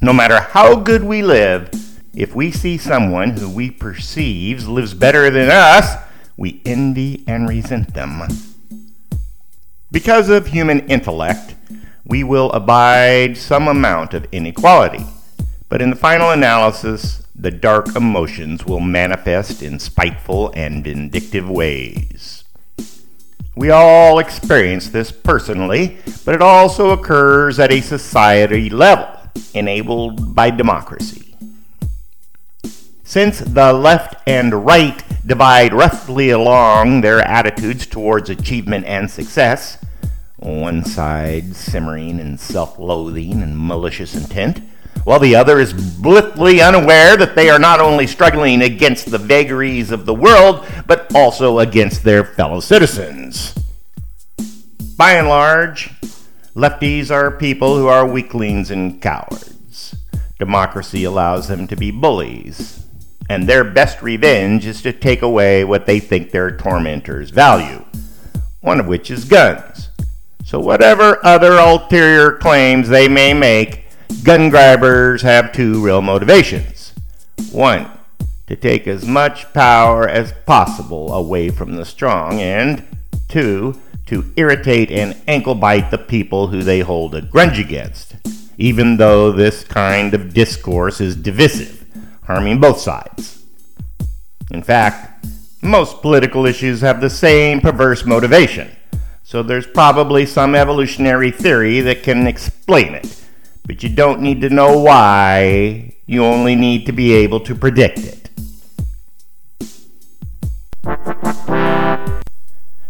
No matter how good we live, if we see someone who we perceive lives better than us, we envy and resent them. Because of human intellect, we will abide some amount of inequality. But in the final analysis, the dark emotions will manifest in spiteful and vindictive ways. We all experience this personally, but it also occurs at a society level, enabled by democracy. Since the left and right divide roughly along their attitudes towards achievement and success, one side simmering in self loathing and malicious intent, while the other is blithely unaware that they are not only struggling against the vagaries of the world, but also against their fellow citizens. By and large, lefties are people who are weaklings and cowards. Democracy allows them to be bullies, and their best revenge is to take away what they think their tormentors value, one of which is guns. So, whatever other ulterior claims they may make, gun grabbers have two real motivations. One, to take as much power as possible away from the strong, and two, to irritate and ankle bite the people who they hold a grudge against, even though this kind of discourse is divisive, harming both sides. In fact, most political issues have the same perverse motivation, so there's probably some evolutionary theory that can explain it but you don't need to know why. You only need to be able to predict it.